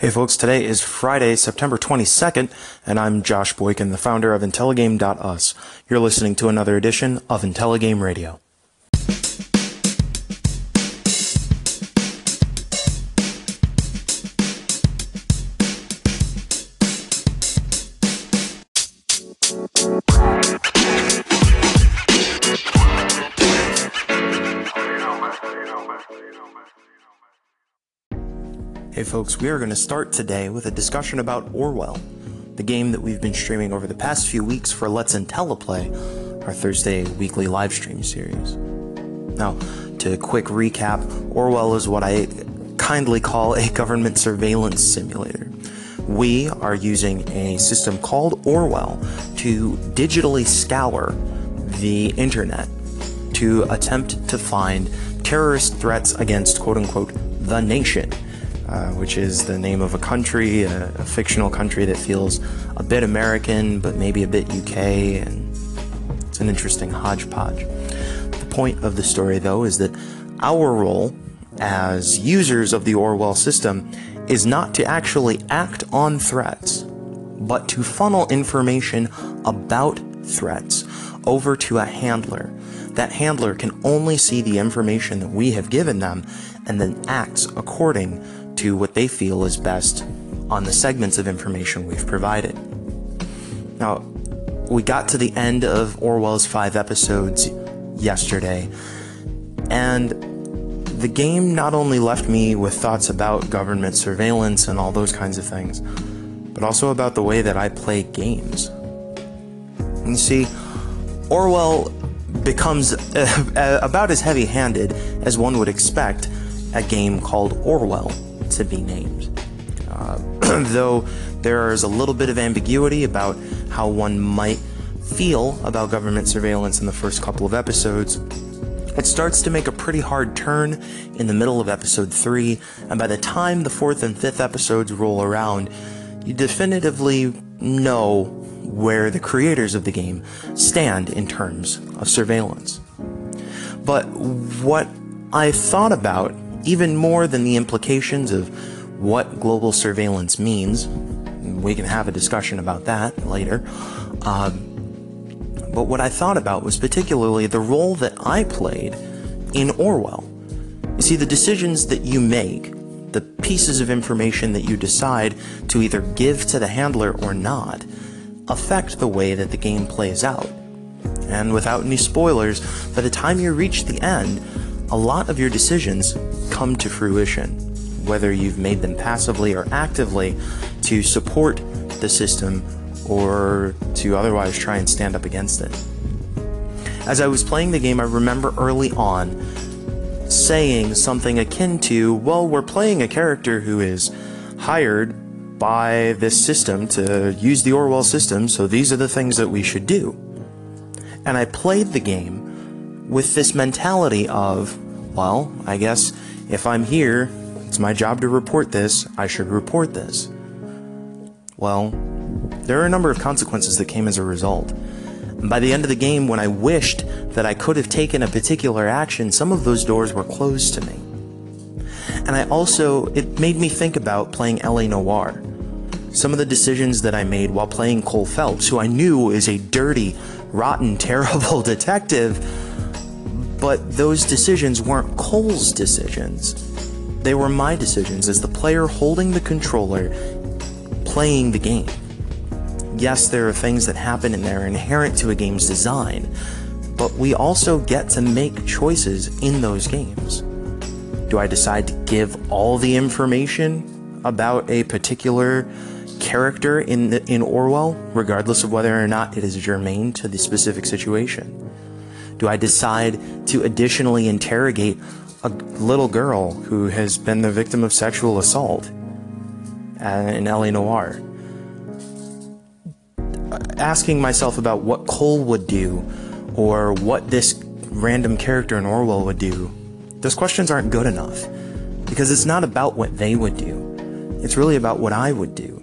Hey folks, today is Friday, September 22nd, and I'm Josh Boykin, the founder of Intelligame.us. You're listening to another edition of Intelligame Radio. Hey folks, we are going to start today with a discussion about Orwell, the game that we've been streaming over the past few weeks for Let's IntelliPlay, our Thursday weekly live stream series. Now, to quick recap, Orwell is what I kindly call a government surveillance simulator. We are using a system called Orwell to digitally scour the internet to attempt to find terrorist threats against quote unquote the nation uh, which is the name of a country, a, a, fictional country that feels a bit American, but maybe a bit UK, and it's an interesting hodgepodge. The point of the story, though, is that our role as users of the Orwell system is not to actually act on threats, but to funnel information about threats over to a handler. That handler can only see the information that we have given them and then acts according to what they feel is best on the segments of information we've provided. Now, we got to the end of Orwell's five episodes yesterday, and the game not only left me with thoughts about government surveillance and all those kinds of things, but also about the way that I play games. You see, Orwell becomes uh, about as heavy handed as one would expect a game called Orwell to be named. Uh, though there is a little bit of ambiguity about how one might feel about government surveillance in the first couple of episodes, it starts to make a pretty hard turn in the middle of episode 3, and by the time the fourth and fifth episodes roll around, you definitively know where the creators of the game stand in terms of surveillance. But what I thought about even more than the implications of what global surveillance means. We can have a discussion about that later. Um, but what I thought about was particularly the role that I played in Orwell. You see, the decisions that you make, the pieces of information that you decide to either give to the handler or not, affect the way that the game plays out. And without any spoilers, by the time you reach the end, a lot of your decisions come to fruition, whether you've made them passively or actively to support the system or to otherwise try and stand up against it. As I was playing the game, I remember early on saying something akin to, well, we're playing a character who is hired by this system to use the Orwell system, so these are the things that we should do. And I played the game with this mentality of, well, I guess if I'm here, it's my job to report this, I should report this. Well, there are a number of consequences that came as a result. And by the end of the game, when I wished that I could have taken a particular action, some of those doors were closed to me. And I also, it made me think about playing LA Noire. Some of the decisions that I made while playing Cole Phelps, who I knew is a dirty, rotten, terrible detective, but those decisions weren't Cole's decisions. They were my decisions as the player holding the controller, playing the game. Yes, there are things that happen and they're inherent to a game's design, but we also get to make choices in those games. Do I decide to give all the information about a particular character in the, in Orwell, regardless of whether or not it is germane to the specific situation? Do I decide to additionally interrogate a little girl who has been the victim of sexual assault uh, in LA Noire? Asking myself about what Cole would do or what this random character in Orwell would do, those questions aren't good enough because it's not about what they would do. It's really about what I would do.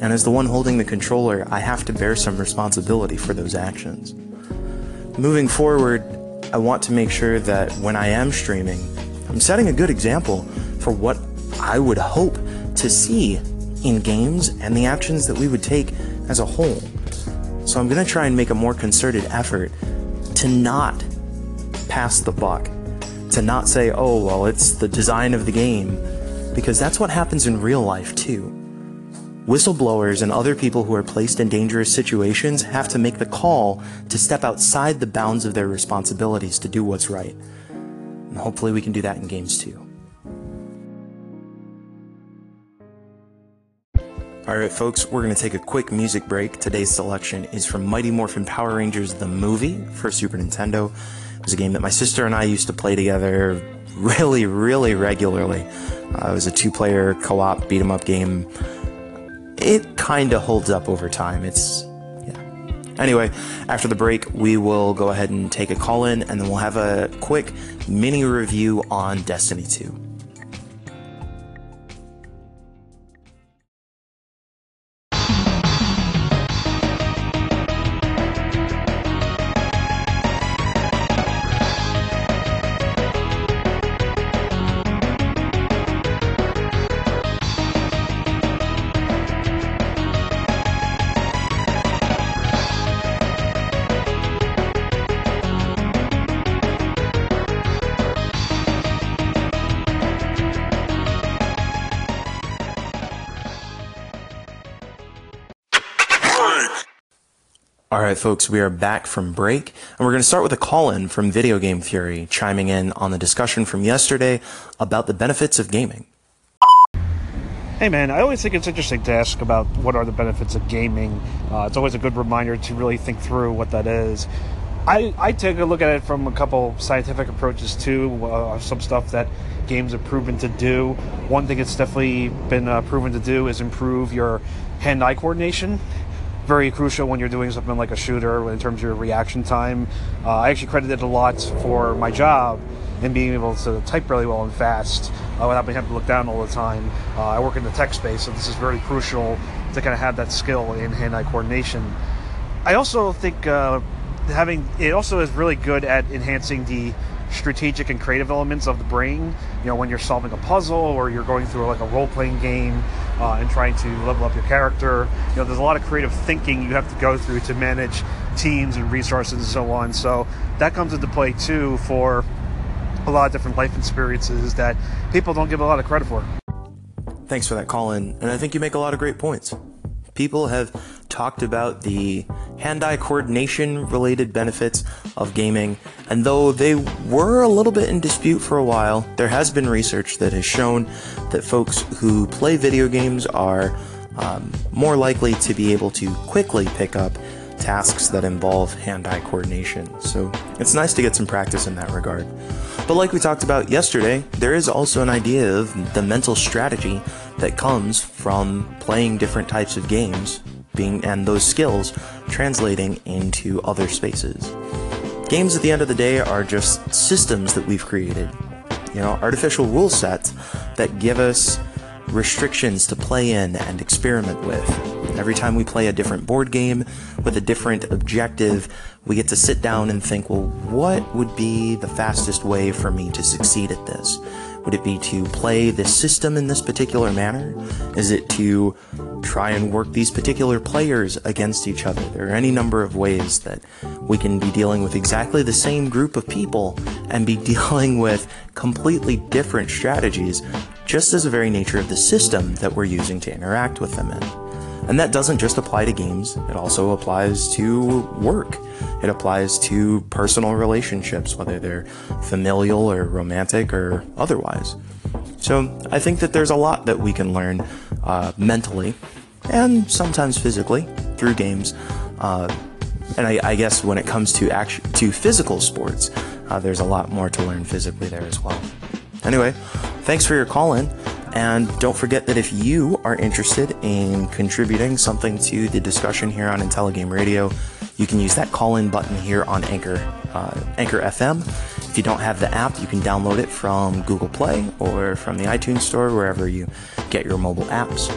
And as the one holding the controller, I have to bear some responsibility for those actions moving forward, I want to make sure that when I am streaming, I'm setting a good example for what I would hope to see in games and the actions that we would take as a whole. So I'm going to try and make a more concerted effort to not pass the buck, to not say, oh, well, it's the design of the game, because that's what happens in real life too. Whistleblowers and other people who are placed in dangerous situations have to make the call to step outside the bounds of their responsibilities to do what's right. And hopefully we can do that in games too. Alright, folks, we're going to take a quick music break. Today's selection is from Mighty Morphin Power Rangers the movie for Super Nintendo. It was a game that my sister and I used to play together really, really regularly. Uh, it was a two player co op beat 'em up game. It kind of holds up over time. It's, yeah. Anyway, after the break, we will go ahead and take a call in and then we'll have a quick mini review on Destiny 2. Right, folks, we are back from break, and we're going to start with a call in from Video Game Fury, chiming in on the discussion from yesterday about the benefits of gaming. Hey man, I always think it's interesting to ask about what are the benefits of gaming. Uh, it's always a good reminder to really think through what that is. I, I take a look at it from a couple scientific approaches too. Uh, some stuff that games have proven to do. One thing it's definitely been uh, proven to do is improve your hand-eye coordination very crucial when you're doing something like a shooter in terms of your reaction time. Uh, I actually credit it a lot for my job and being able to type really well and fast uh, without having to look down all the time. Uh, I work in the tech space, so this is very crucial to kind of have that skill in hand-eye coordination. I also think uh, having it also is really good at enhancing the strategic and creative elements of the brain. You know, when you're solving a puzzle or you're going through like a role playing game uh, and trying to level up your character, you know, there's a lot of creative thinking you have to go through to manage teams and resources and so on. So that comes into play too for a lot of different life experiences that people don't give a lot of credit for. Thanks for that call in, and I think you make a lot of great points. People have talked about the hand eye coordination related benefits of gaming, and though they were a little bit in dispute for a while, there has been research that has shown that folks who play video games are um, more likely to be able to quickly pick up tasks that involve hand eye coordination. So it's nice to get some practice in that regard. But like we talked about yesterday, there is also an idea of the mental strategy that comes from playing different types of games being and those skills translating into other spaces. Games at the end of the day are just systems that we've created. You know, artificial rule sets that give us restrictions to play in and experiment with. Every time we play a different board game with a different objective, we get to sit down and think, well, what would be the fastest way for me to succeed at this? Would it be to play this system in this particular manner? Is it to try and work these particular players against each other? There are any number of ways that we can be dealing with exactly the same group of people and be dealing with completely different strategies just as the very nature of the system that we're using to interact with them in. And that doesn't just apply to games, it also applies to work. It applies to personal relationships, whether they're familial or romantic or otherwise. So I think that there's a lot that we can learn uh, mentally and sometimes physically through games. Uh, and I, I, guess when it comes to action, to physical sports, uh, there's a lot more to learn physically there as well. Anyway, thanks for your call in. And don't forget that if you are interested in contributing something to the discussion here on IntelliGame Radio, you can use that call in button here on Anchor, uh, Anchor FM. If you don't have the app, you can download it from Google Play or from the iTunes Store, wherever you get your mobile apps.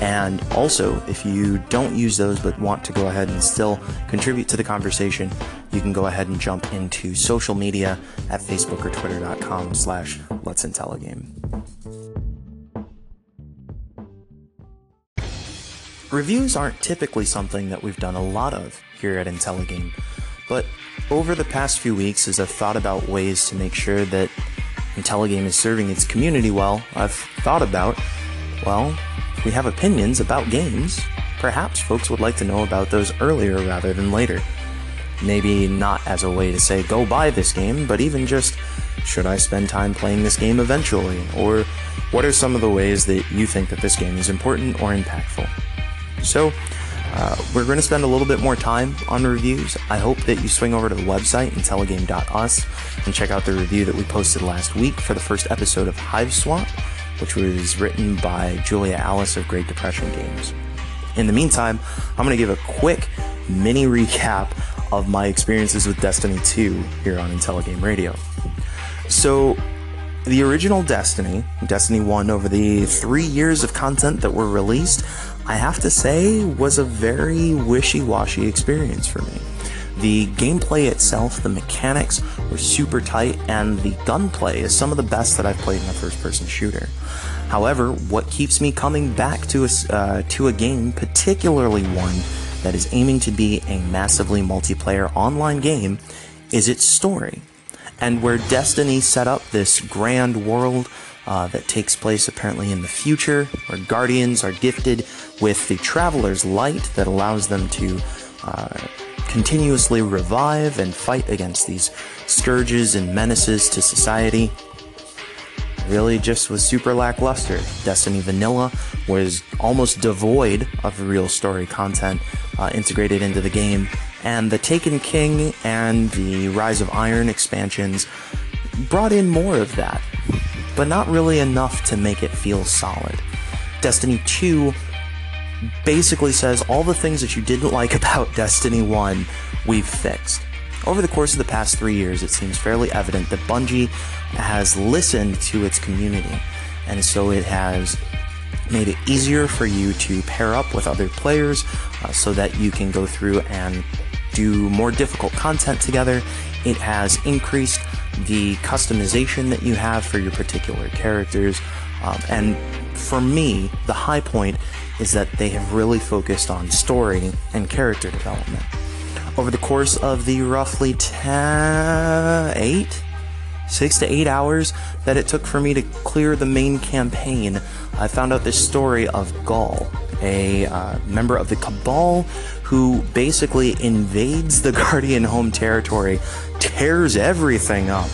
And also, if you don't use those but want to go ahead and still contribute to the conversation, you can go ahead and jump into social media at facebook or twitter.com slash let's intelligame. Reviews aren't typically something that we've done a lot of here at IntelliGame, but over the past few weeks, as I've thought about ways to make sure that IntelliGame is serving its community well, I've thought about, well, if we have opinions about games, perhaps folks would like to know about those earlier rather than later. Maybe not as a way to say, go buy this game, but even just, should I spend time playing this game eventually? Or what are some of the ways that you think that this game is important or impactful? So, uh, we're going to spend a little bit more time on reviews. I hope that you swing over to the website, intelligame.us, and check out the review that we posted last week for the first episode of Hiveswap, which was written by Julia Alice of Great Depression Games. In the meantime, I'm going to give a quick mini recap of my experiences with Destiny 2 here on IntelliGame Radio. So, the original Destiny, Destiny 1, over the three years of content that were released, I have to say, was a very wishy washy experience for me. The gameplay itself, the mechanics were super tight, and the gunplay is some of the best that I've played in a first person shooter. However, what keeps me coming back to a, uh, to a game, particularly one that is aiming to be a massively multiplayer online game, is its story. And where Destiny set up this grand world uh, that takes place apparently in the future, where guardians are gifted with the Traveler's Light that allows them to uh, continuously revive and fight against these scourges and menaces to society. Really just was super lackluster. Destiny Vanilla was almost devoid of real story content uh, integrated into the game, and the Taken King and the Rise of Iron expansions brought in more of that but not really enough to make it feel solid. Destiny 2 basically says all the things that you didn't like about Destiny 1, we've fixed. Over the course of the past three years, it seems fairly evident that Bungie has listened to its community, and so it has made it easier for you to pair up with other players uh, so that you can go through and do more difficult content together. It has increased the customization that you have for your particular characters. Um, and for me, the high point is that they have really focused on story and character development. Over the course of the roughly 10, 8, 6 to 8 hours that it took for me to clear the main campaign, I found out the story of Ghaul, a uh, member of the Cabal who basically invades the Guardian home territory, tears everything up,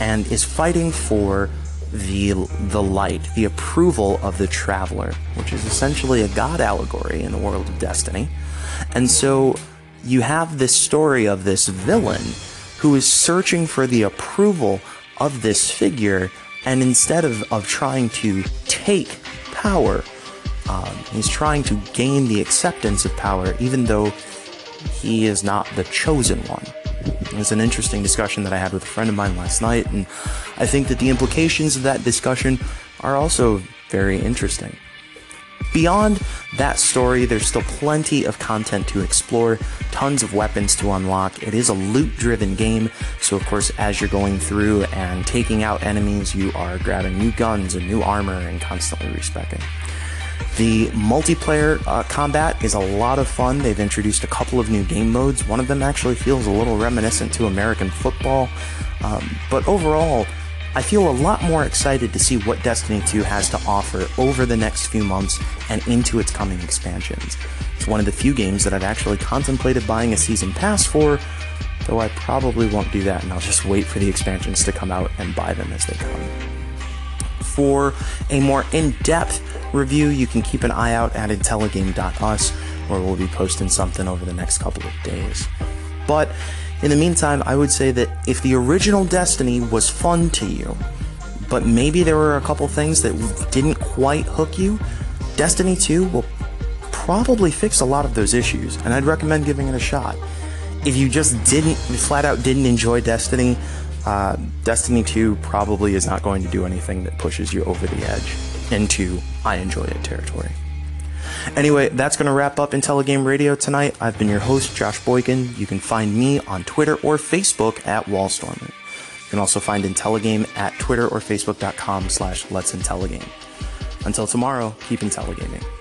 and is fighting for the the light, the approval of the traveler, which is essentially a god allegory in the world of Destiny. And so you have this story of this villain who is searching for the approval of this figure, and instead of, of trying to take power, um, he's trying to gain the acceptance of power, even though he is not the chosen one. It was an interesting discussion that I had with a friend of mine last night, and I think that the implications of that discussion are also very interesting. Beyond that story, there's still plenty of content to explore, tons of weapons to unlock. It is a loot driven game, so of course, as you're going through and taking out enemies, you are grabbing new guns and new armor and constantly respecing. The multiplayer uh, combat is a lot of fun. They've introduced a couple of new game modes. One of them actually feels a little reminiscent to American football. Um, but overall, I feel a lot more excited to see what Destiny 2 has to offer over the next few months and into its coming expansions. It's one of the few games that I've actually contemplated buying a season pass for, though I probably won't do that and I'll just wait for the expansions to come out and buy them as they come. For a more in depth review, you can keep an eye out at intelligame.us, where we'll be posting something over the next couple of days. But in the meantime, I would say that if the original Destiny was fun to you, but maybe there were a couple things that didn't quite hook you, Destiny 2 will probably fix a lot of those issues, and I'd recommend giving it a shot. If you just didn't, flat out didn't enjoy Destiny, uh, Destiny 2 probably is not going to do anything that pushes you over the edge into I enjoy it territory. Anyway, that's going to wrap up IntelliGame Radio tonight. I've been your host, Josh Boykin. You can find me on Twitter or Facebook at Wallstormer. You can also find IntelliGame at Twitter or Facebook.com slash Let's IntelliGame. Until tomorrow, keep IntelliGaming.